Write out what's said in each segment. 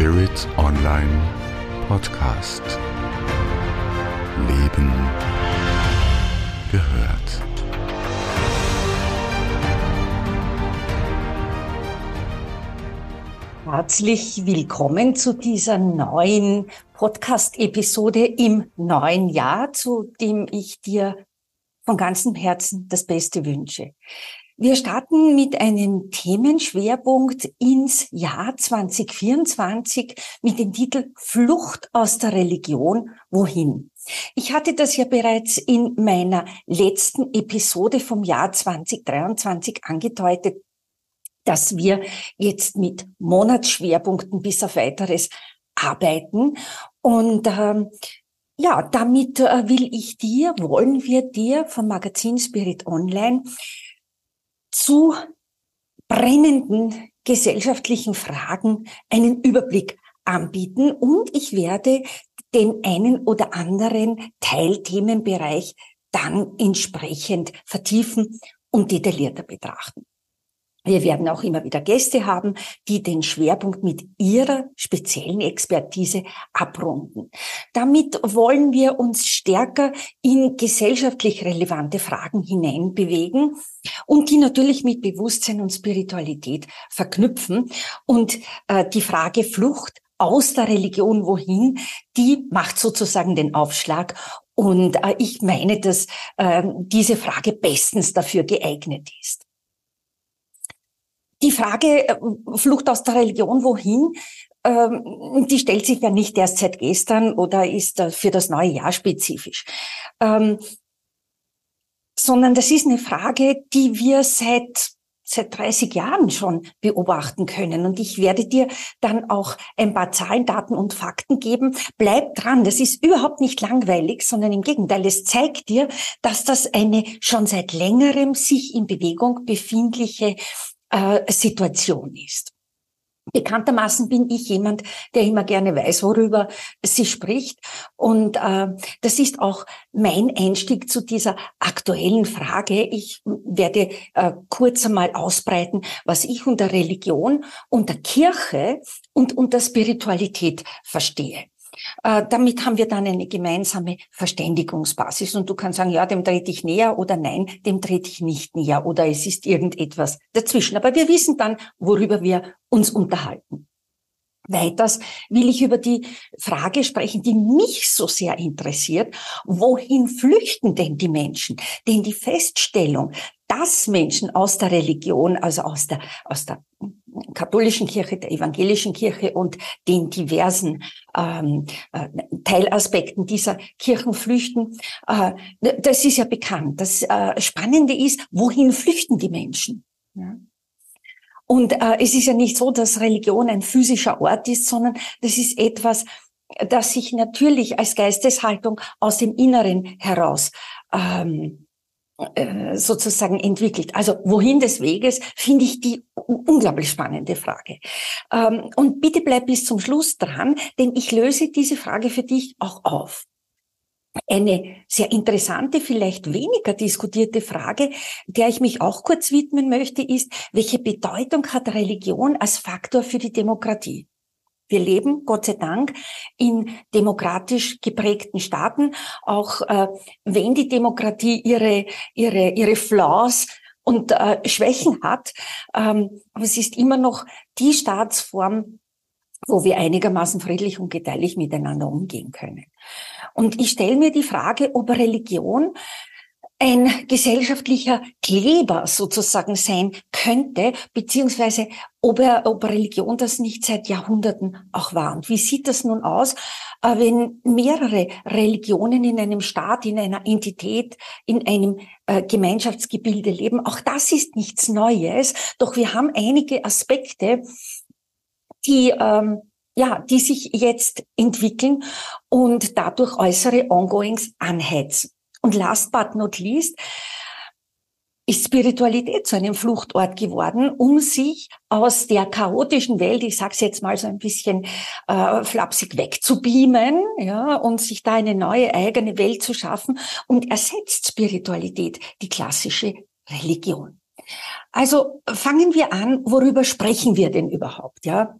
Spirit Online Podcast. Leben gehört. Herzlich willkommen zu dieser neuen Podcast-Episode im neuen Jahr, zu dem ich dir von ganzem Herzen das Beste wünsche. Wir starten mit einem Themenschwerpunkt ins Jahr 2024 mit dem Titel Flucht aus der Religion, wohin? Ich hatte das ja bereits in meiner letzten Episode vom Jahr 2023 angedeutet, dass wir jetzt mit Monatsschwerpunkten bis auf weiteres arbeiten. Und ähm, ja, damit äh, will ich dir, wollen wir dir vom Magazin Spirit Online zu brennenden gesellschaftlichen Fragen einen Überblick anbieten und ich werde den einen oder anderen Teilthemenbereich dann entsprechend vertiefen und detaillierter betrachten. Wir werden auch immer wieder Gäste haben, die den Schwerpunkt mit ihrer speziellen Expertise abrunden. Damit wollen wir uns stärker in gesellschaftlich relevante Fragen hineinbewegen und die natürlich mit Bewusstsein und Spiritualität verknüpfen. Und äh, die Frage Flucht aus der Religion wohin, die macht sozusagen den Aufschlag. Und äh, ich meine, dass äh, diese Frage bestens dafür geeignet ist. Die Frage äh, Flucht aus der Religion, wohin, ähm, die stellt sich ja nicht erst seit gestern oder ist für das neue Jahr spezifisch. Ähm, sondern das ist eine Frage, die wir seit seit 30 Jahren schon beobachten können. Und ich werde dir dann auch ein paar Zahlen, Daten und Fakten geben. Bleib dran. Das ist überhaupt nicht langweilig, sondern im Gegenteil. Es zeigt dir, dass das eine schon seit längerem sich in Bewegung befindliche äh, Situation ist. Bekanntermaßen bin ich jemand, der immer gerne weiß, worüber sie spricht. Und äh, das ist auch mein Einstieg zu dieser aktuellen Frage. Ich werde äh, kurz einmal ausbreiten, was ich unter Religion, unter Kirche und unter Spiritualität verstehe. Äh, damit haben wir dann eine gemeinsame Verständigungsbasis. Und du kannst sagen, ja, dem trete ich näher oder nein, dem trete ich nicht näher oder es ist irgendetwas dazwischen. Aber wir wissen dann, worüber wir uns unterhalten. Weiters will ich über die Frage sprechen, die mich so sehr interessiert. Wohin flüchten denn die Menschen? Denn die Feststellung, dass Menschen aus der Religion, also aus der, aus der katholischen Kirche, der evangelischen Kirche und den diversen ähm, äh, Teilaspekten dieser Kirchen flüchten. Äh, das ist ja bekannt. Das äh, Spannende ist, wohin flüchten die Menschen? Ja? Und äh, es ist ja nicht so, dass Religion ein physischer Ort ist, sondern das ist etwas, das sich natürlich als Geisteshaltung aus dem Inneren heraus ähm, äh, sozusagen entwickelt. Also wohin des Weges, finde ich die unglaublich spannende Frage. Ähm, und bitte bleib bis zum Schluss dran, denn ich löse diese Frage für dich auch auf. Eine sehr interessante, vielleicht weniger diskutierte Frage, der ich mich auch kurz widmen möchte, ist, welche Bedeutung hat Religion als Faktor für die Demokratie? Wir leben, Gott sei Dank, in demokratisch geprägten Staaten, auch äh, wenn die Demokratie ihre, ihre, ihre Flaws und äh, Schwächen hat. Ähm, aber es ist immer noch die Staatsform, wo wir einigermaßen friedlich und gedeihlich miteinander umgehen können. Und ich stelle mir die Frage, ob Religion ein gesellschaftlicher Kleber sozusagen sein könnte, beziehungsweise ob, er, ob Religion das nicht seit Jahrhunderten auch war. Und wie sieht das nun aus, äh, wenn mehrere Religionen in einem Staat, in einer Entität, in einem äh, Gemeinschaftsgebilde leben? Auch das ist nichts Neues, doch wir haben einige Aspekte, die ähm, ja, die sich jetzt entwickeln und dadurch äußere Ongoings anheizen. Und last but not least ist Spiritualität zu einem Fluchtort geworden, um sich aus der chaotischen Welt, ich sage es jetzt mal so ein bisschen äh, flapsig, wegzubeamen ja, und sich da eine neue eigene Welt zu schaffen und ersetzt Spiritualität die klassische Religion. Also fangen wir an, worüber sprechen wir denn überhaupt? Ja,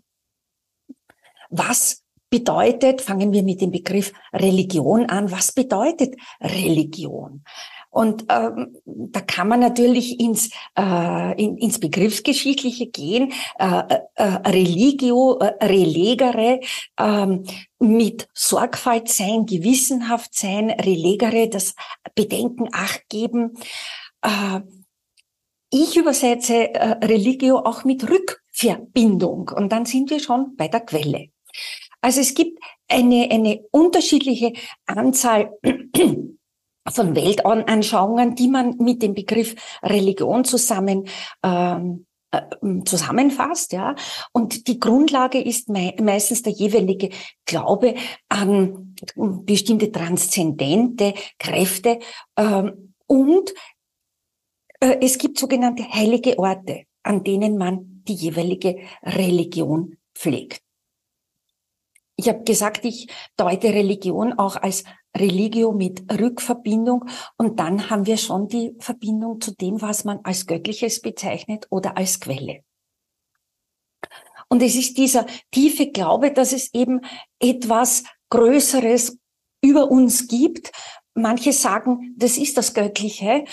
was bedeutet, fangen wir mit dem Begriff Religion an, was bedeutet Religion? Und ähm, da kann man natürlich ins, äh, in, ins Begriffsgeschichtliche gehen. Äh, äh, Religio, äh, relegere, ähm, mit Sorgfalt sein, gewissenhaft sein, relegere, das Bedenken acht geben. Äh, ich übersetze äh, Religio auch mit Rückverbindung und dann sind wir schon bei der Quelle. Also es gibt eine, eine unterschiedliche Anzahl von Weltanschauungen, die man mit dem Begriff Religion zusammen ähm, äh, zusammenfasst, ja. Und die Grundlage ist me meistens der jeweilige Glaube an bestimmte transzendente Kräfte ähm, und äh, es gibt sogenannte heilige Orte, an denen man die jeweilige Religion pflegt. Ich habe gesagt, ich deute Religion auch als Religio mit Rückverbindung und dann haben wir schon die Verbindung zu dem, was man als Göttliches bezeichnet oder als Quelle. Und es ist dieser tiefe Glaube, dass es eben etwas Größeres über uns gibt. Manche sagen, das ist das Göttliche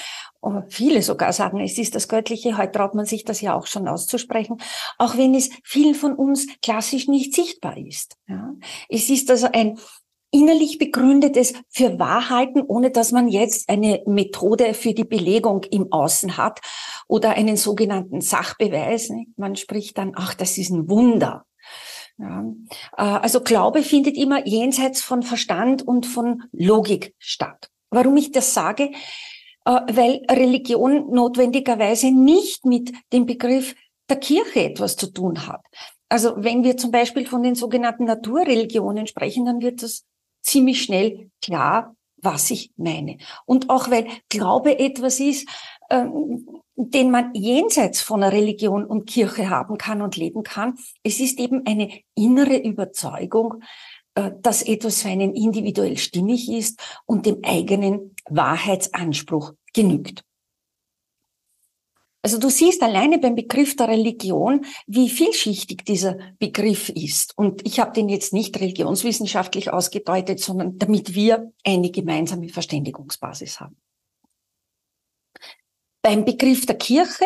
viele sogar sagen, es ist das Göttliche, heute traut man sich das ja auch schon auszusprechen, auch wenn es vielen von uns klassisch nicht sichtbar ist. Ja. Es ist also ein innerlich begründetes für Wahrheiten, ohne dass man jetzt eine Methode für die Belegung im Außen hat oder einen sogenannten Sachbeweis. Man spricht dann, ach, das ist ein Wunder. Ja. Äh, also Glaube findet immer jenseits von Verstand und von Logik statt. Warum ich das sage? Äh, weil Religion notwendigerweise nicht mit dem Begriff der Kirche etwas zu tun hat. Also wenn wir zum Beispiel von den sogenannten Naturreligionen sprechen, dann wird das ziemlich schnell klar, was ich meine. Und auch weil Glaube etwas ist, ähm, den man jenseits von Religion und Kirche haben kann und leben kann. Es ist eben eine innere Überzeugung, äh, dass etwas für einen individuell stimmig ist und dem eigenen Wahrheitsanspruch genügt. Also du siehst alleine beim Begriff der Religion, wie vielschichtig dieser Begriff ist. Und ich habe den jetzt nicht religionswissenschaftlich ausgedeutet, sondern damit wir eine gemeinsame Verständigungsbasis haben. Beim Begriff der Kirche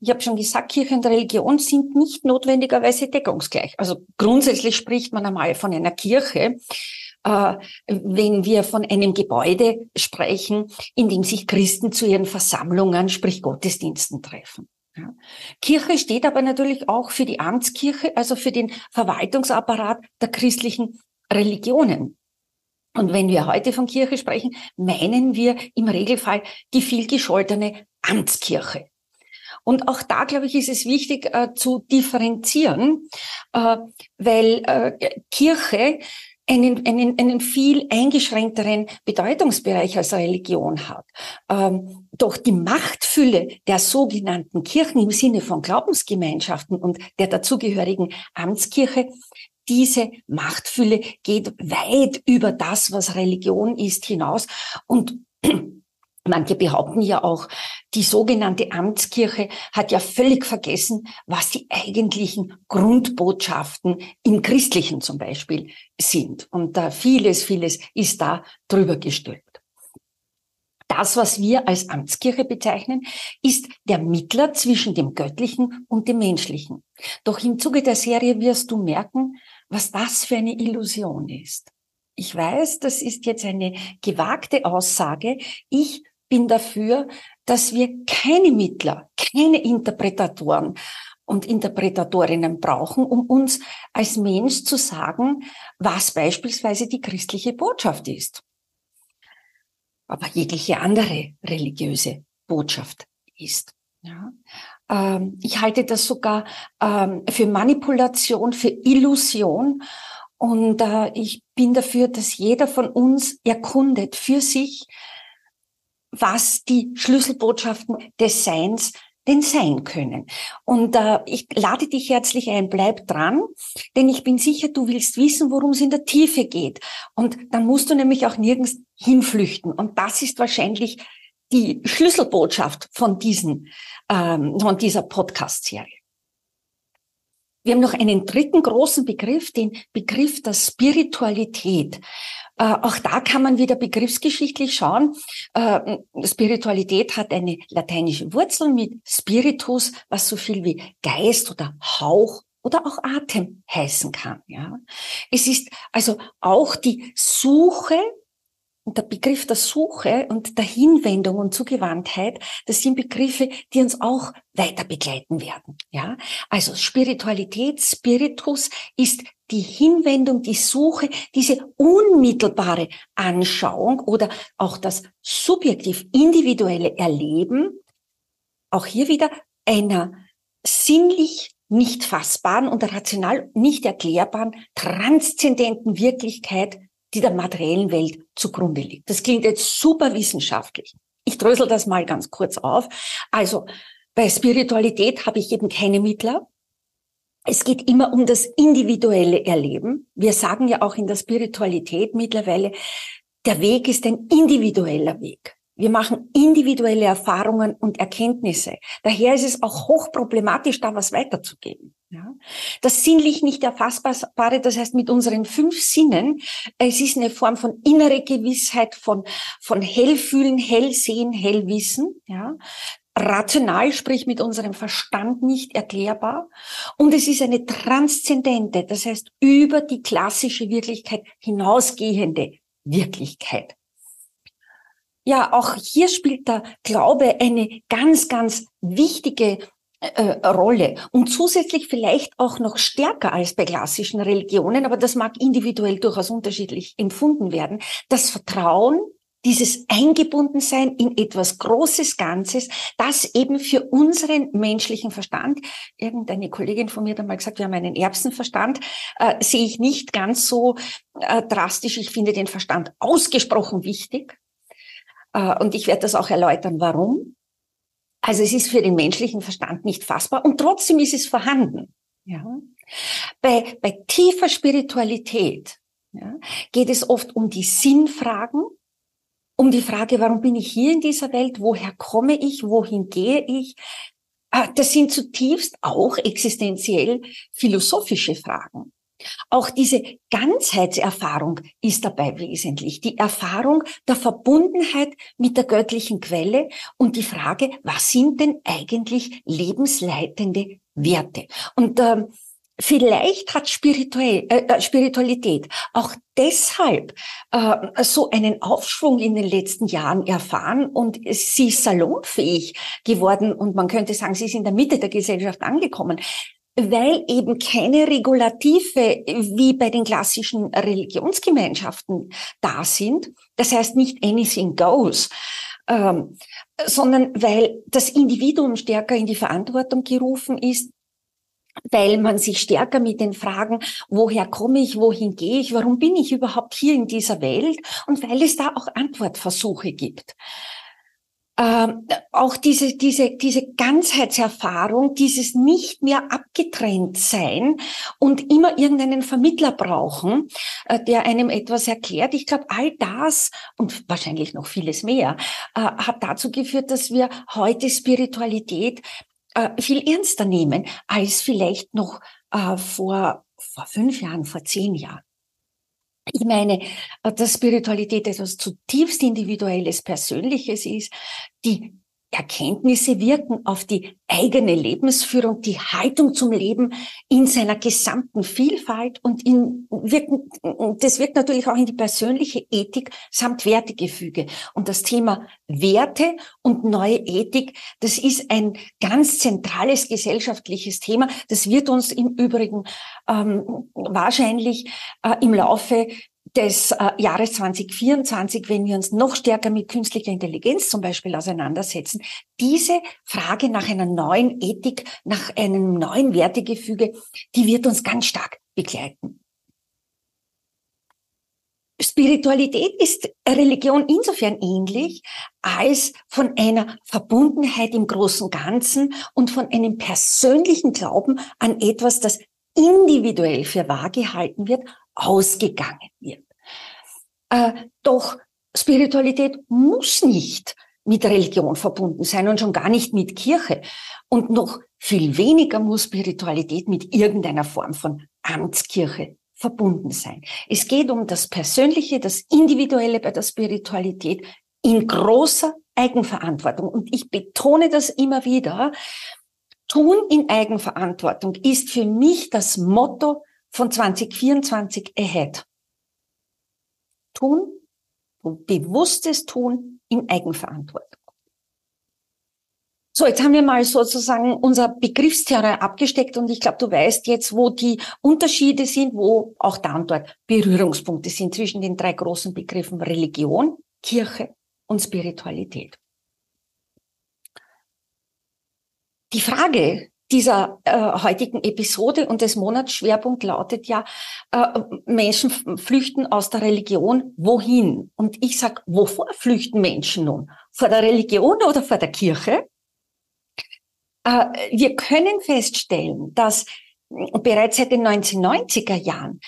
ich habe schon gesagt, Kirche und Religion sind nicht notwendigerweise deckungsgleich. Also grundsätzlich spricht man einmal von einer Kirche, äh, wenn wir von einem Gebäude sprechen, in dem sich Christen zu ihren Versammlungen, sprich Gottesdiensten treffen. Ja. Kirche steht aber natürlich auch für die Amtskirche, also für den Verwaltungsapparat der christlichen Religionen. Und wenn wir heute von Kirche sprechen, meinen wir im Regelfall die vielgescholtene Amtskirche. Und auch da, glaube ich, ist es wichtig äh, zu differenzieren, äh, weil äh, Kirche einen, einen, einen viel eingeschränkteren Bedeutungsbereich als Religion hat. Ähm, doch die Machtfülle der sogenannten Kirchen im Sinne von Glaubensgemeinschaften und der dazugehörigen Amtskirche diese Machtfülle geht weit über das, was Religion ist, hinaus. Und Manche behaupten ja auch, die sogenannte Amtskirche hat ja völlig vergessen, was die eigentlichen Grundbotschaften im Christlichen zum Beispiel sind. Und da vieles, vieles ist da drüber gestülpt. Das, was wir als Amtskirche bezeichnen, ist der Mittler zwischen dem Göttlichen und dem Menschlichen. Doch im Zuge der Serie wirst du merken, was das für eine Illusion ist. Ich weiß, das ist jetzt eine gewagte Aussage. Ich bin dafür, dass wir keine Mittler, keine Interpretatoren und Interpretatorinnen brauchen, um uns als Mensch zu sagen, was beispielsweise die christliche Botschaft ist. Aber jegliche andere religiöse Botschaft ist. Ja. Ähm, ich halte das sogar ähm, für Manipulation, für Illusion. Und äh, ich bin dafür, dass jeder von uns erkundet für sich, was die Schlüsselbotschaften des Seins denn sein können. Und äh, ich lade dich herzlich ein, bleib dran, denn ich bin sicher, du willst wissen, worum es in der Tiefe geht. Und dann musst du nämlich auch nirgends hinflüchten. Und das ist wahrscheinlich die Schlüsselbotschaft von diesen, ähm, von dieser Podcast-Serie. Wir haben noch einen dritten großen Begriff, den Begriff der Spiritualität. Äh, auch da kann man wieder begriffsgeschichtlich schauen. Äh, Spiritualität hat eine lateinische Wurzel mit Spiritus, was so viel wie Geist oder Hauch oder auch Atem heißen kann. Ja, es ist also auch die Suche und der Begriff der Suche und der Hinwendung und Zugewandtheit, das sind Begriffe, die uns auch weiter begleiten werden. Ja, also Spiritualität, Spiritus ist die Hinwendung, die Suche, diese unmittelbare Anschauung oder auch das subjektiv individuelle Erleben, auch hier wieder einer sinnlich nicht fassbaren und rational nicht erklärbaren, transzendenten Wirklichkeit, die der materiellen Welt zugrunde liegt. Das klingt jetzt super wissenschaftlich. Ich drösel das mal ganz kurz auf. Also bei Spiritualität habe ich eben keine Mittler. Es geht immer um das individuelle Erleben. Wir sagen ja auch in der Spiritualität mittlerweile, der Weg ist ein individueller Weg. Wir machen individuelle Erfahrungen und Erkenntnisse. Daher ist es auch hochproblematisch, da was weiterzugeben. Ja? Das sinnlich nicht erfassbare, das heißt mit unseren fünf Sinnen, es ist eine Form von innere Gewissheit, von, von Hellfühlen, Hellsehen, Hellwissen. Ja? rational, sprich mit unserem Verstand nicht erklärbar. Und es ist eine transzendente, das heißt über die klassische Wirklichkeit hinausgehende Wirklichkeit. Ja, auch hier spielt der Glaube eine ganz, ganz wichtige äh, Rolle und zusätzlich vielleicht auch noch stärker als bei klassischen Religionen, aber das mag individuell durchaus unterschiedlich empfunden werden, das Vertrauen, dieses Eingebundensein in etwas Großes Ganzes, das eben für unseren menschlichen Verstand, irgendeine Kollegin von mir hat einmal gesagt, wir haben einen Erbsenverstand, äh, sehe ich nicht ganz so äh, drastisch. Ich finde den Verstand ausgesprochen wichtig. Äh, und ich werde das auch erläutern, warum. Also es ist für den menschlichen Verstand nicht fassbar und trotzdem ist es vorhanden. Ja. Bei, bei tiefer Spiritualität ja, geht es oft um die Sinnfragen, um die Frage, warum bin ich hier in dieser Welt, woher komme ich, wohin gehe ich. Ah, das sind zutiefst auch existenziell philosophische Fragen. Auch diese Ganzheitserfahrung ist dabei wesentlich. Die Erfahrung der Verbundenheit mit der göttlichen Quelle und die Frage, was sind denn eigentlich lebensleitende Werte? Und ähm, Vielleicht hat Spirituell, äh, äh, Spiritualität auch deshalb äh, so einen Aufschwung in den letzten Jahren erfahren und sie ist salonfähig geworden und man könnte sagen, sie ist in der Mitte der Gesellschaft angekommen, weil eben keine Regulative wie bei den klassischen Religionsgemeinschaften da sind. Das heißt nicht anything goes. Ähm, sondern weil das Individuum stärker in die Verantwortung gerufen ist, weil man sich stärker mit den Fragen, woher komme ich, wohin gehe ich, warum bin ich überhaupt hier in dieser Welt und weil es da auch Antwortversuche gibt ähm, auch diese, diese, diese Ganzheitserfahrung, dieses nicht mehr abgetrennt sein und immer irgendeinen Vermittler brauchen, äh, der einem etwas erklärt. Ich glaube, all das und wahrscheinlich noch vieles mehr äh, hat dazu geführt, dass wir heute Spiritualität äh, viel ernster nehmen als vielleicht noch äh, vor, vor fünf Jahren, vor zehn Jahren. Ich meine, äh, dass Spiritualität etwas zutiefst Individuelles, Persönliches ist, die Erkenntnisse wirken auf die eigene Lebensführung, die Haltung zum Leben in seiner gesamten Vielfalt und in, wirken, das wirkt natürlich auch in die persönliche Ethik samt Wertegefüge. Und das Thema Werte und neue Ethik, das ist ein ganz zentrales gesellschaftliches Thema. Das wird uns im Übrigen ähm, wahrscheinlich äh, im Laufe des äh, Jahres 2024, wenn wir uns noch stärker mit künstlicher Intelligenz zum Beispiel auseinandersetzen, diese Frage nach einer neuen Ethik, nach einem neuen Wertegefüge, die wird uns ganz stark begleiten. Spiritualität ist Religion insofern ähnlich, als von einer Verbundenheit im großen Ganzen und von einem persönlichen Glauben an etwas, das individuell für wahr gehalten wird, ausgegangen wird. Äh, doch Spiritualität muss nicht mit Religion verbunden sein und schon gar nicht mit Kirche. Und noch viel weniger muss Spiritualität mit irgendeiner Form von Amtskirche verbunden sein. Es geht um das Persönliche, das Individuelle bei der Spiritualität in großer Eigenverantwortung. Und ich betone das immer wieder. Tun in Eigenverantwortung ist für mich das Motto von 2024 ahead. Tun, bewusstes Tun in Eigenverantwortung. So, jetzt haben wir mal sozusagen unser Begriffsterrain abgesteckt und ich glaube, du weißt jetzt, wo die Unterschiede sind, wo auch da und dort Berührungspunkte sind zwischen den drei großen Begriffen Religion, Kirche und Spiritualität. Die Frage dieser äh, heutigen Episode und des Monatsschwerpunkt lautet ja, äh, Menschen flüchten aus der Religion, wohin? Und ich sag, wovor flüchten Menschen nun? Vor der Religion oder vor der Kirche? Äh, wir können feststellen, dass bereits seit den 1990er Jahren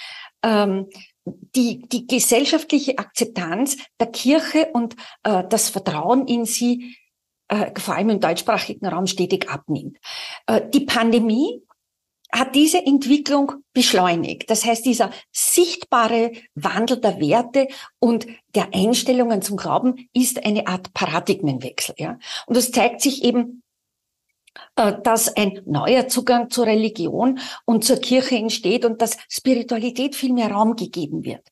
ähm, die, die gesellschaftliche Akzeptanz der Kirche und äh, das Vertrauen in sie äh, vor allem im deutschsprachigen Raum stetig abnimmt. Äh, die Pandemie hat diese Entwicklung beschleunigt. Das heißt, dieser sichtbare Wandel der Werte und der Einstellungen zum Glauben ist eine Art Paradigmenwechsel. Ja? Und das zeigt sich eben äh, dass ein neuer Zugang zur Religion und zur Kirche entsteht und dass Spiritualität viel mehr Raum gegeben wird.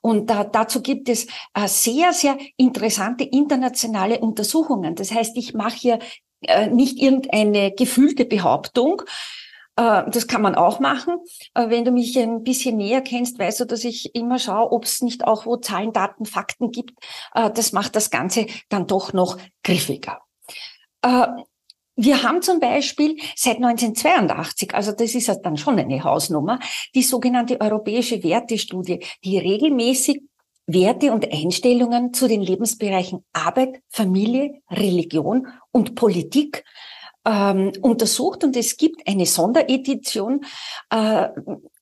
Und äh, dazu gibt es äh, sehr, sehr interessante internationale Untersuchungen. Das heißt, ich mache hier äh, nicht irgendeine gefühlte Behauptung, äh, das kann man auch machen. Wenn du mich ein bisschen näher kennst, weißt du, dass ich immer schaue, ob es nicht auch wo Zahlen, Daten, Fakten gibt. Das macht das Ganze dann doch noch griffiger. Wir haben zum Beispiel seit 1982, also das ist dann schon eine Hausnummer, die sogenannte europäische Wertestudie, die regelmäßig Werte und Einstellungen zu den Lebensbereichen Arbeit, Familie, Religion und Politik ähm, untersucht. Und es gibt eine Sonderedition äh,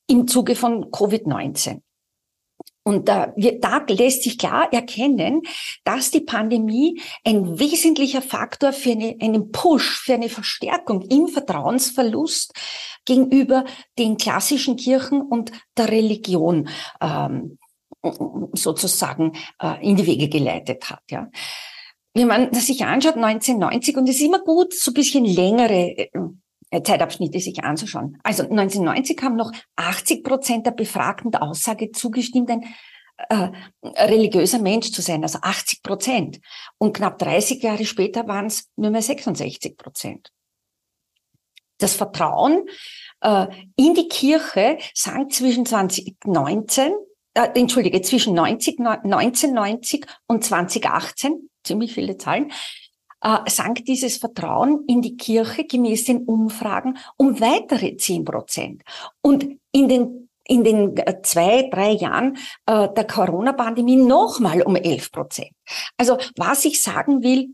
im Zuge von Covid-19. Und da, da lässt sich klar erkennen, dass die Pandemie ein wesentlicher Faktor für eine, einen Push, für eine Verstärkung im Vertrauensverlust gegenüber den klassischen Kirchen und der Religion ähm, sozusagen äh, in die Wege geleitet hat. Ja. Wenn man das sich anschaut, 1990, und es ist immer gut, so ein bisschen längere äh, Zeitabschnitte sich anzuschauen. Also 1990 haben noch 80 Prozent der Befragten der Aussage zugestimmt, ein äh, religiöser Mensch zu sein, also 80 Prozent. Und knapp 30 Jahre später waren es nur mehr 66 Prozent. Das Vertrauen äh, in die Kirche sank zwischen 2019, äh, entschuldige, zwischen 90, 1990 und 2018, ziemlich viele Zahlen, äh, sank dieses Vertrauen in die Kirche gemäß den Umfragen um weitere zehn Prozent. Und in den in den äh, zwei, drei Jahren äh, der Corona-Pandemie nochmal um elf Prozent. Also was ich sagen will,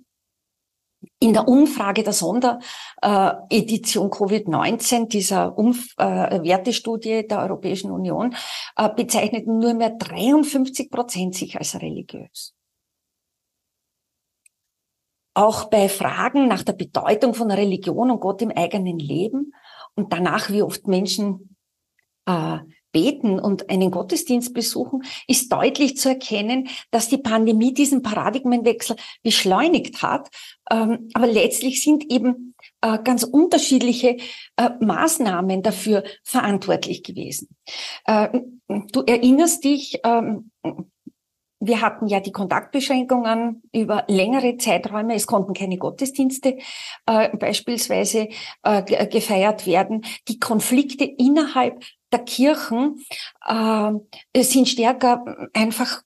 in der Umfrage der Sonderedition Covid-19 dieser Umf äh, Wertestudie der Europäischen Union äh, bezeichneten nur mehr 53 Prozent sich als religiös. Auch bei Fragen nach der Bedeutung von Religion und Gott im eigenen Leben und danach, wie oft Menschen äh, beten und einen Gottesdienst besuchen, ist deutlich zu erkennen, dass die Pandemie diesen Paradigmenwechsel beschleunigt hat. Ähm, aber letztlich sind eben äh, ganz unterschiedliche äh, Maßnahmen dafür verantwortlich gewesen. Äh, du erinnerst dich, ähm, wir hatten ja die Kontaktbeschränkungen über längere Zeiträume. Es konnten keine Gottesdienste äh, beispielsweise äh, gefeiert werden. Die Konflikte innerhalb der Kirchen äh, sind stärker einfach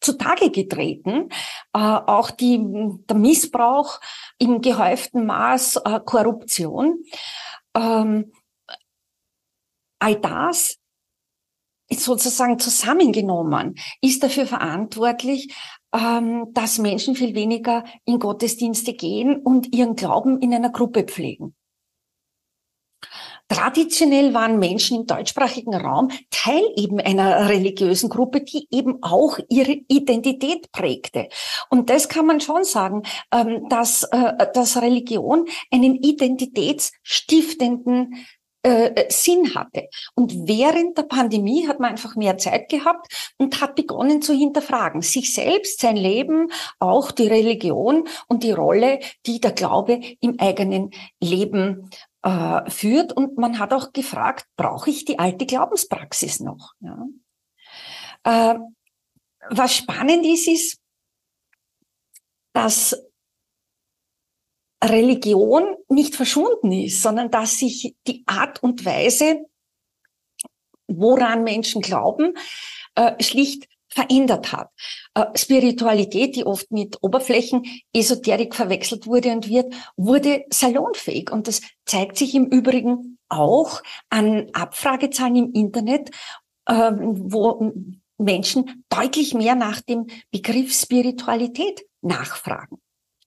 zutage getreten. Äh, auch die, der Missbrauch im gehäuften Maß, äh, Korruption. Ähm, all das sozusagen zusammengenommen ist dafür verantwortlich, ähm, dass Menschen viel weniger in Gottesdienste gehen und ihren Glauben in einer Gruppe pflegen. Traditionell waren Menschen im deutschsprachigen Raum Teil eben einer religiösen Gruppe, die eben auch ihre Identität prägte. Und das kann man schon sagen, ähm, dass, äh, dass Religion einen identitätsstiftenden äh, Sinn hatte. Und während der Pandemie hat man einfach mehr Zeit gehabt und hat begonnen zu hinterfragen, sich selbst, sein Leben, auch die Religion und die Rolle, die der Glaube im eigenen Leben äh, führt. Und man hat auch gefragt, brauche ich die alte Glaubenspraxis noch? Ja. Äh, was spannend ist, ist, dass Religion nicht verschwunden ist, sondern dass sich die Art und Weise, woran Menschen glauben, äh, schlicht verändert hat. Äh, Spiritualität, die oft mit Oberflächen-Esoterik verwechselt wurde und wird, wurde salonfähig. Und das zeigt sich im Übrigen auch an Abfragezahlen im Internet, ähm, wo Menschen deutlich mehr nach dem Begriff Spiritualität nachfragen.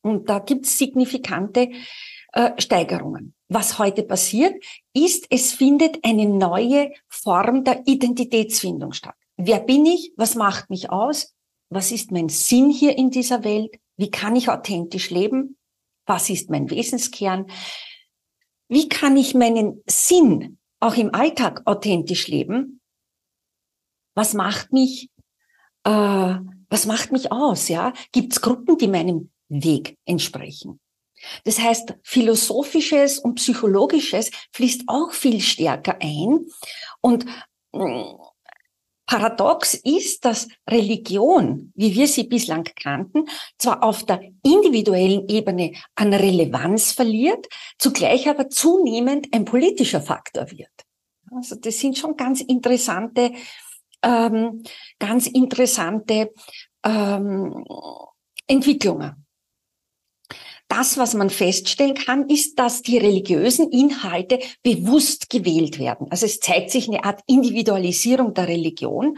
Und da gibt es signifikante äh, Steigerungen. Was heute passiert, ist, es findet eine neue Form der Identitätsfindung statt. Wer bin ich? Was macht mich aus? Was ist mein Sinn hier in dieser Welt? Wie kann ich authentisch leben? Was ist mein Wesenskern? Wie kann ich meinen Sinn auch im Alltag authentisch leben? Was macht mich, äh, was macht mich aus? Ja, gibt es Gruppen, die meinem Weg entsprechen? Das heißt, philosophisches und psychologisches fließt auch viel stärker ein und mm, Paradox ist, dass Religion, wie wir sie bislang kannten, zwar auf der individuellen Ebene an Relevanz verliert, zugleich aber zunehmend ein politischer Faktor wird. Also das sind schon ganz interessante, ähm, ganz interessante ähm, Entwicklungen das, was man feststellen kann, ist, dass die religiösen Inhalte bewusst gewählt werden. Also es zeigt sich eine Art Individualisierung der Religion.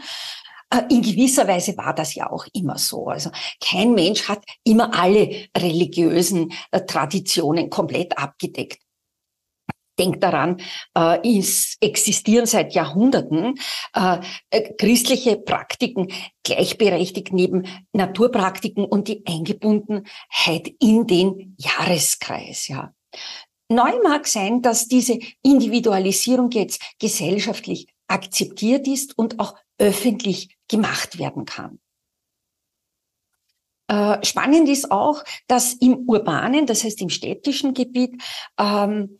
Äh, in gewisser Weise war das ja auch immer so. Also kein Mensch hat immer alle religiösen äh, Traditionen komplett abgedeckt. Denkt daran, äh, es existieren seit Jahrhunderten äh, äh, christliche Praktiken gleichberechtigt neben Naturpraktiken und die Eingebundenheit in den Jahreskreis. Ja. Neu mag sein, dass diese Individualisierung jetzt gesellschaftlich akzeptiert ist und auch öffentlich gemacht werden kann. Äh, spannend ist auch, dass im urbanen, das heißt im städtischen Gebiet, ähm,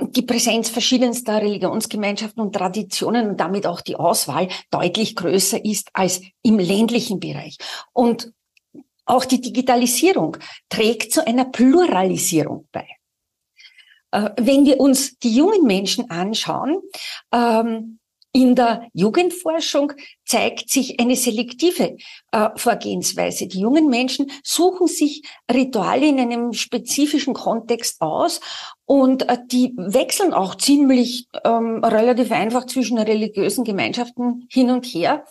die Präsenz verschiedenster Religionsgemeinschaften und Traditionen und damit auch die Auswahl deutlich größer ist als im ländlichen Bereich. Und auch die Digitalisierung trägt zu einer Pluralisierung bei. Äh, wenn wir uns die jungen Menschen anschauen, ähm, in der Jugendforschung zeigt sich eine selektive äh, Vorgehensweise. Die jungen Menschen suchen sich Rituale in einem spezifischen Kontext aus und äh, die wechseln auch ziemlich ähm, relativ einfach zwischen religiösen Gemeinschaften hin und her.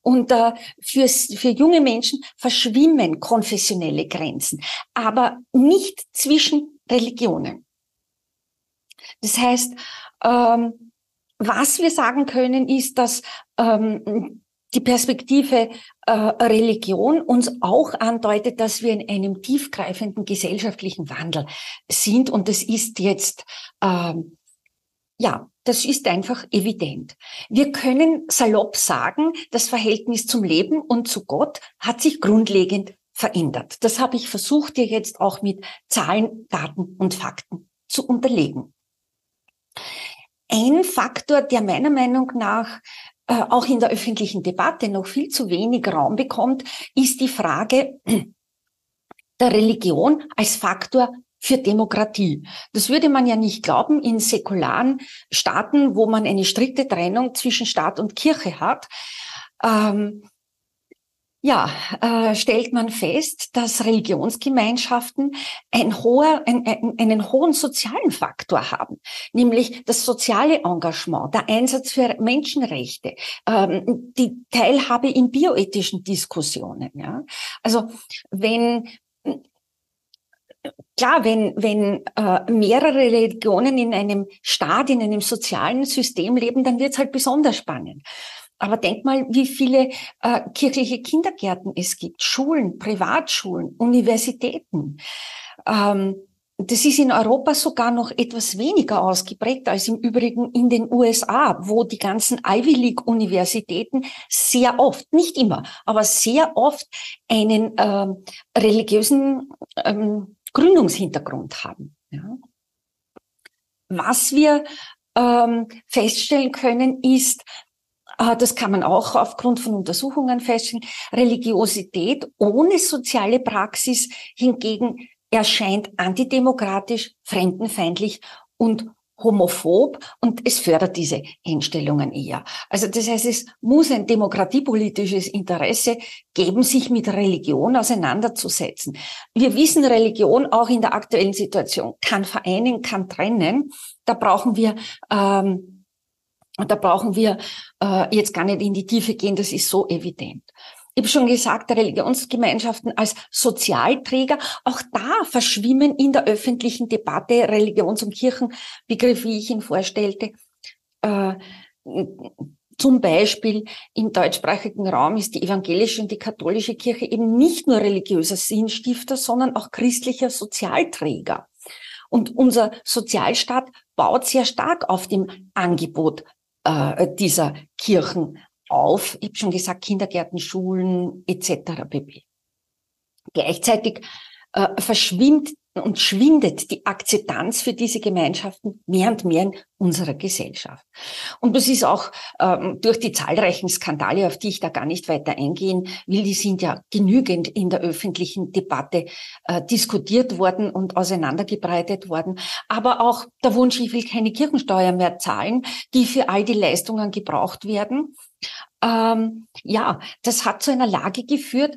Und äh, für, für junge Menschen verschwimmen konfessionelle Grenzen, aber nicht zwischen Religionen. Das heißt, ähm, was wir sagen können, ist, dass ähm, die Perspektive äh, Religion uns auch andeutet, dass wir in einem tiefgreifenden gesellschaftlichen Wandel sind. Und das ist jetzt, ähm, ja, das ist einfach evident. Wir können salopp sagen, das Verhältnis zum Leben und zu Gott hat sich grundlegend verändert. Das habe ich versucht, dir jetzt auch mit Zahlen, Daten und Fakten zu unterlegen. Ein Faktor, der meiner Meinung nach äh, auch in der öffentlichen Debatte noch viel zu wenig Raum bekommt, ist die Frage der Religion als Faktor für Demokratie. Das würde man ja nicht glauben in säkularen Staaten, wo man eine strikte Trennung zwischen Staat und Kirche hat. Ähm, ja, äh, stellt man fest, dass Religionsgemeinschaften ein hoher, ein, ein, einen hohen sozialen Faktor haben, nämlich das soziale Engagement, der Einsatz für Menschenrechte, ähm, die Teilhabe in bioethischen Diskussionen. Ja? Also wenn klar, wenn, wenn äh, mehrere Religionen in einem Staat, in einem sozialen System leben, dann wird es halt besonders spannend. Aber denk mal, wie viele äh, kirchliche Kindergärten es gibt, Schulen, Privatschulen, Universitäten. Ähm, das ist in Europa sogar noch etwas weniger ausgeprägt als im Übrigen in den USA, wo die ganzen Ivy League Universitäten sehr oft, nicht immer, aber sehr oft einen ähm, religiösen ähm, Gründungshintergrund haben. Ja. Was wir ähm, feststellen können, ist, das kann man auch aufgrund von Untersuchungen feststellen, Religiosität ohne soziale Praxis hingegen erscheint antidemokratisch, fremdenfeindlich und homophob und es fördert diese Einstellungen eher. Also das heißt, es muss ein demokratiepolitisches Interesse geben, sich mit Religion auseinanderzusetzen. Wir wissen, Religion auch in der aktuellen Situation kann vereinen, kann trennen. Da brauchen wir ähm, da brauchen wir äh, jetzt gar nicht in die Tiefe gehen, das ist so evident ich habe schon gesagt, Religionsgemeinschaften als Sozialträger, auch da verschwimmen in der öffentlichen Debatte Religions- und Kirchenbegriff, wie ich ihn vorstellte. Äh, zum Beispiel im deutschsprachigen Raum ist die evangelische und die katholische Kirche eben nicht nur religiöser Sinnstifter, sondern auch christlicher Sozialträger. Und unser Sozialstaat baut sehr stark auf dem Angebot äh, dieser Kirchen auf. Ich habe schon gesagt, Kindergärten, Schulen etc. pp. Gleichzeitig äh, verschwimmt und schwindet die Akzeptanz für diese Gemeinschaften mehr und mehr in unserer Gesellschaft. Und das ist auch ähm, durch die zahlreichen Skandale, auf die ich da gar nicht weiter eingehen will, die sind ja genügend in der öffentlichen Debatte äh, diskutiert worden und auseinandergebreitet worden. Aber auch der Wunsch, ich will keine Kirchensteuer mehr zahlen, die für all die Leistungen gebraucht werden. Ähm, ja, das hat zu einer Lage geführt,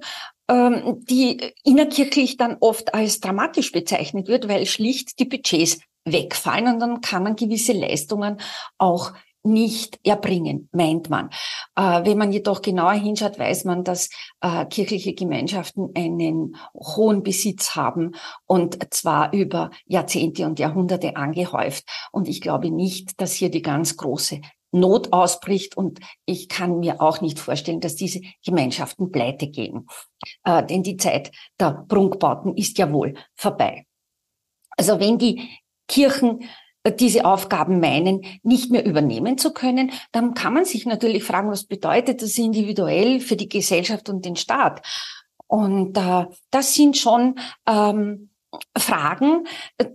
ähm, die innerkirchlich dann oft als dramatisch bezeichnet wird, weil schlicht die Budgets wegfallen und dann kann man gewisse Leistungen auch nicht erbringen, meint man. Äh, wenn man jedoch genauer hinschaut, weiß man, dass äh, kirchliche Gemeinschaften einen hohen Besitz haben und zwar über Jahrzehnte und Jahrhunderte angehäuft. Und ich glaube nicht, dass hier die ganz große Not ausbricht und ich kann mir auch nicht vorstellen, dass diese Gemeinschaften pleite gehen. Äh, denn die Zeit der Prunkbauten ist ja wohl vorbei. Also wenn die Kirchen äh, diese Aufgaben meinen, nicht mehr übernehmen zu können, dann kann man sich natürlich fragen, was bedeutet das individuell für die Gesellschaft und den Staat? Und äh, das sind schon ähm, Fragen,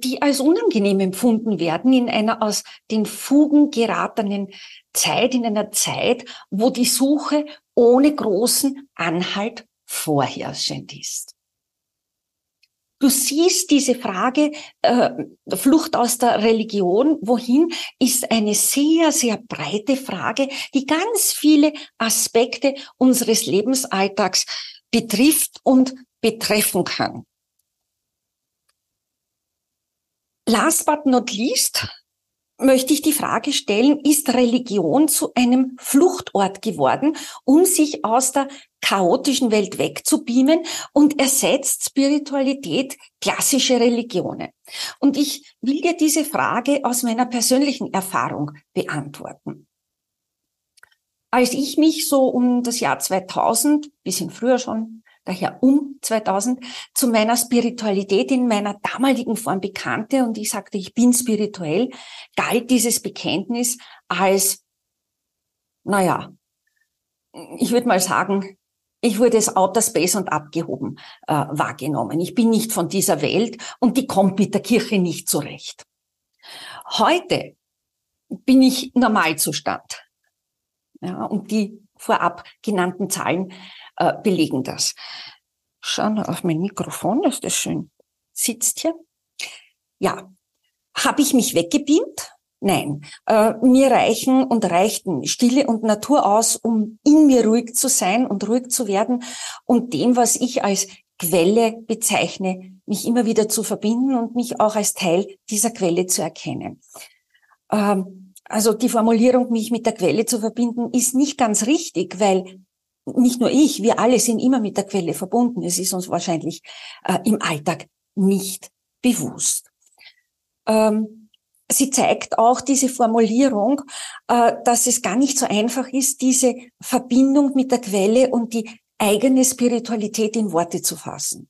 die als unangenehm empfunden werden in einer aus den Fugen geratenen Zeit, in einer Zeit, wo die Suche ohne großen Anhalt vorherrschend ist. Du siehst diese Frage äh, Flucht aus der Religion, wohin, ist eine sehr, sehr breite Frage, die ganz viele Aspekte unseres Lebensalltags betrifft und betreffen kann. Last but not least möchte ich die Frage stellen, ist Religion zu einem Fluchtort geworden, um sich aus der chaotischen Welt wegzubeamen und ersetzt Spiritualität klassische Religionen? Und ich will dir diese Frage aus meiner persönlichen Erfahrung beantworten. Als ich mich so um das Jahr 2000, bisschen früher schon, daher um 2000, zu meiner Spiritualität in meiner damaligen Form bekannte und ich sagte, ich bin spirituell, galt dieses Bekenntnis als, naja, ich würde mal sagen, ich wurde als Outer Space und abgehoben äh, wahrgenommen. Ich bin nicht von dieser Welt und die kommt mit der Kirche nicht zurecht. Heute bin ich Normalzustand. Ja, und die vorab genannten Zahlen äh, belegen das. Schauen wir auf mein Mikrofon, dass das schön sitzt hier. Ja, habe ich mich weggebeamt? Nein, äh, mir reichen und reichten Stille und Natur aus, um in mir ruhig zu sein und ruhig zu werden und dem, was ich als Quelle bezeichne, mich immer wieder zu verbinden und mich auch als Teil dieser Quelle zu erkennen. Ähm, also die Formulierung, mich mit der Quelle zu verbinden, ist nicht ganz richtig, weil nicht nur ich, wir alle sind immer mit der Quelle verbunden. Es ist uns wahrscheinlich äh, im Alltag nicht bewusst. Ähm, sie zeigt auch diese Formulierung, äh, dass es gar nicht so einfach ist, diese Verbindung mit der Quelle und die eigene Spiritualität in Worte zu fassen.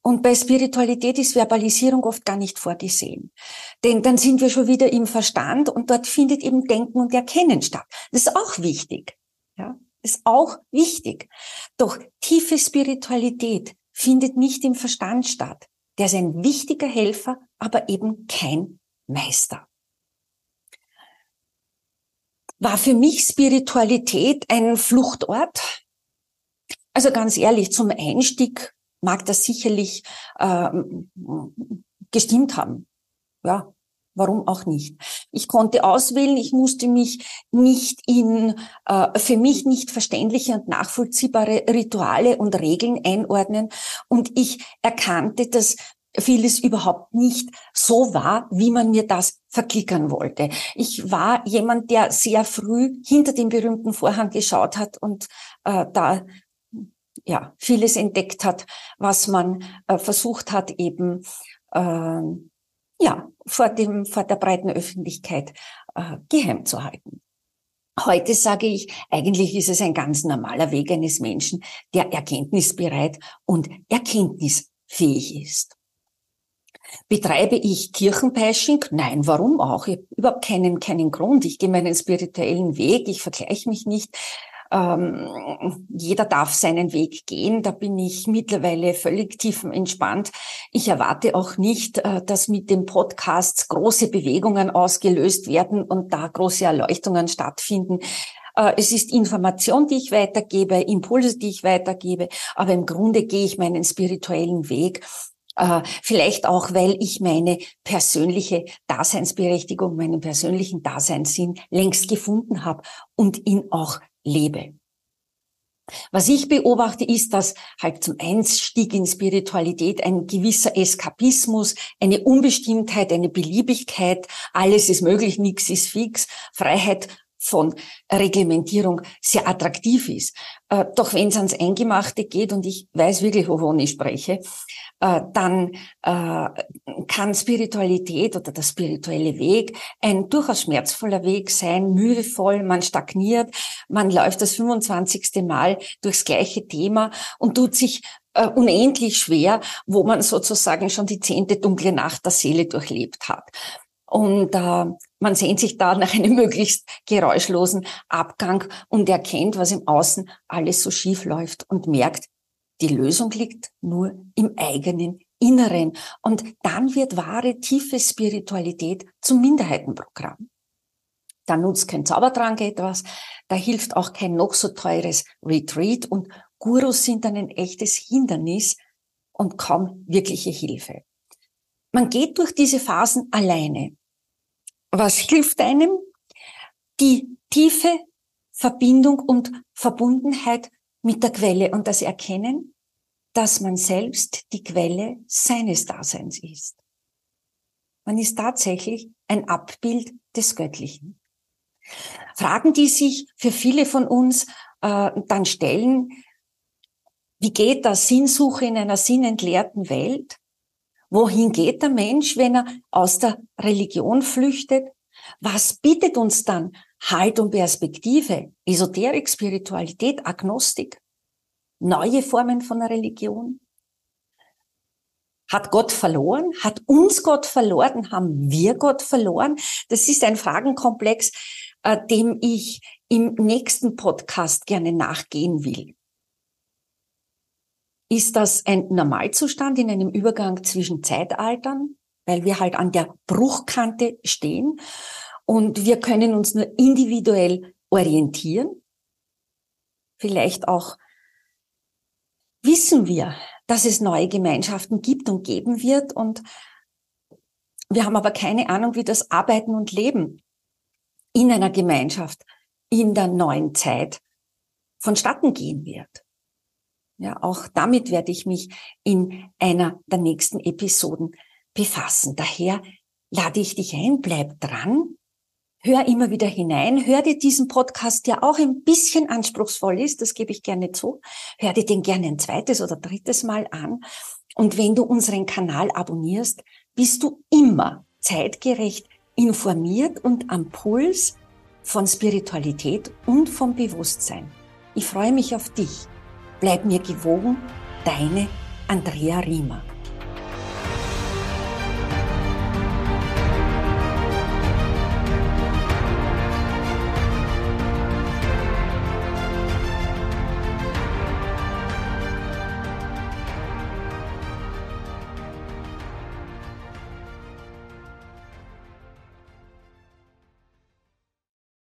Und bei Spiritualität ist Verbalisierung oft gar nicht vorgesehen. Denn dann sind wir schon wieder im Verstand und dort findet eben Denken und Erkennen statt. Das ist auch wichtig. Ja, ist auch wichtig. Doch tiefe Spiritualität findet nicht im Verstand statt. Der ist ein wichtiger Helfer, aber eben kein Meister. War für mich Spiritualität ein Fluchtort? Also ganz ehrlich, zum Einstieg mag das sicherlich äh, gestimmt haben. Ja, warum auch nicht? Ich konnte auswählen, ich musste mich nicht in äh, für mich nicht verständliche und nachvollziehbare Rituale und Regeln einordnen und ich erkannte, dass vieles überhaupt nicht so war, wie man mir das verklickern wollte. Ich war jemand, der sehr früh hinter den berühmten Vorhang geschaut hat und äh, da ja, vieles entdeckt hat, was man äh, versucht hat, eben äh, ja, vor, dem, vor der breiten Öffentlichkeit äh, geheim zu halten. Heute sage ich, eigentlich ist es ein ganz normaler Weg eines Menschen, der erkenntnisbereit und erkenntnisfähig ist. Betreibe ich Kirchenbashing? Nein, warum auch? Ich habe überhaupt keinen, keinen Grund. Ich gehe meinen spirituellen Weg, ich vergleiche mich nicht ähm, jeder darf seinen Weg gehen. Da bin ich mittlerweile völlig tiefenentspannt. Ich erwarte auch nicht, äh, dass mit den Podcasts große Bewegungen ausgelöst werden und da große Erleuchtungen stattfinden. Äh, es ist Information, die ich weitergebe, Impulse, die ich weitergebe, aber im Grunde gehe ich meinen spirituellen Weg äh, vielleicht auch, weil ich meine persönliche Daseinsberechtigung, meinen persönlichen Daseinssinn längst gefunden habe und ihn auch lebe. Was ich beobachte, ist, dass halt zum Einstieg in Spiritualität ein gewisser Eskapismus, eine Unbestimmtheit, eine Beliebigkeit, alles ist möglich, nichts ist fix, Freiheit von Reglementierung sehr attraktiv ist. Äh, doch wenn es ans Eingemachte geht, und ich weiß wirklich, wovon ich spreche, äh, dann äh, kann Spiritualität oder der spirituelle Weg ein durchaus schmerzvoller Weg sein, mühevoll, man stagniert, man läuft das 25. Mal durchs gleiche Thema und tut sich äh, unendlich schwer, wo man sozusagen schon die zehnte dunkle Nacht der Seele durchlebt hat. Und äh, man sehnt sich da nach einem möglichst geräuschlosen Abgang und erkennt, was im Außen alles so schief läuft und merkt, die Lösung liegt nur im eigenen Inneren. Und dann wird wahre, tiefe Spiritualität zum Minderheitenprogramm. Da nutzt kein Zaubertrank etwas, da hilft auch kein noch so teures Retreat und Gurus sind dann ein echtes Hindernis und kaum wirkliche Hilfe. Man geht durch diese Phasen alleine. Was hilft einem? Die tiefe Verbindung und Verbundenheit mit der Quelle und das Erkennen, dass man selbst die Quelle seines Daseins ist. Man ist tatsächlich ein Abbild des Göttlichen. Fragen, die sich für viele von uns äh, dann stellen, wie geht das Sinnsuche in einer sinnentleerten Welt? Wohin geht der Mensch, wenn er aus der Religion flüchtet? Was bietet uns dann Halt und Perspektive? Esoterik, Spiritualität, Agnostik? Neue Formen von der Religion? Hat Gott verloren? Hat uns Gott verloren? Haben wir Gott verloren? Das ist ein Fragenkomplex, äh, dem ich im nächsten Podcast gerne nachgehen will. Ist das ein Normalzustand in einem Übergang zwischen Zeitaltern, weil wir halt an der Bruchkante stehen und wir können uns nur individuell orientieren? Vielleicht auch wissen wir, dass es neue Gemeinschaften gibt und geben wird und wir haben aber keine Ahnung, wie das Arbeiten und Leben in einer Gemeinschaft in der neuen Zeit vonstatten gehen wird. Ja, auch damit werde ich mich in einer der nächsten Episoden befassen. Daher lade ich dich ein, bleib dran, hör immer wieder hinein, hör dir diesen Podcast, der auch ein bisschen anspruchsvoll ist, das gebe ich gerne zu, hör dir den gerne ein zweites oder drittes Mal an Und wenn du unseren Kanal abonnierst, bist du immer zeitgerecht informiert und am Puls von Spiritualität und vom Bewusstsein. Ich freue mich auf dich. Bleib mir gewogen, deine Andrea Riemer.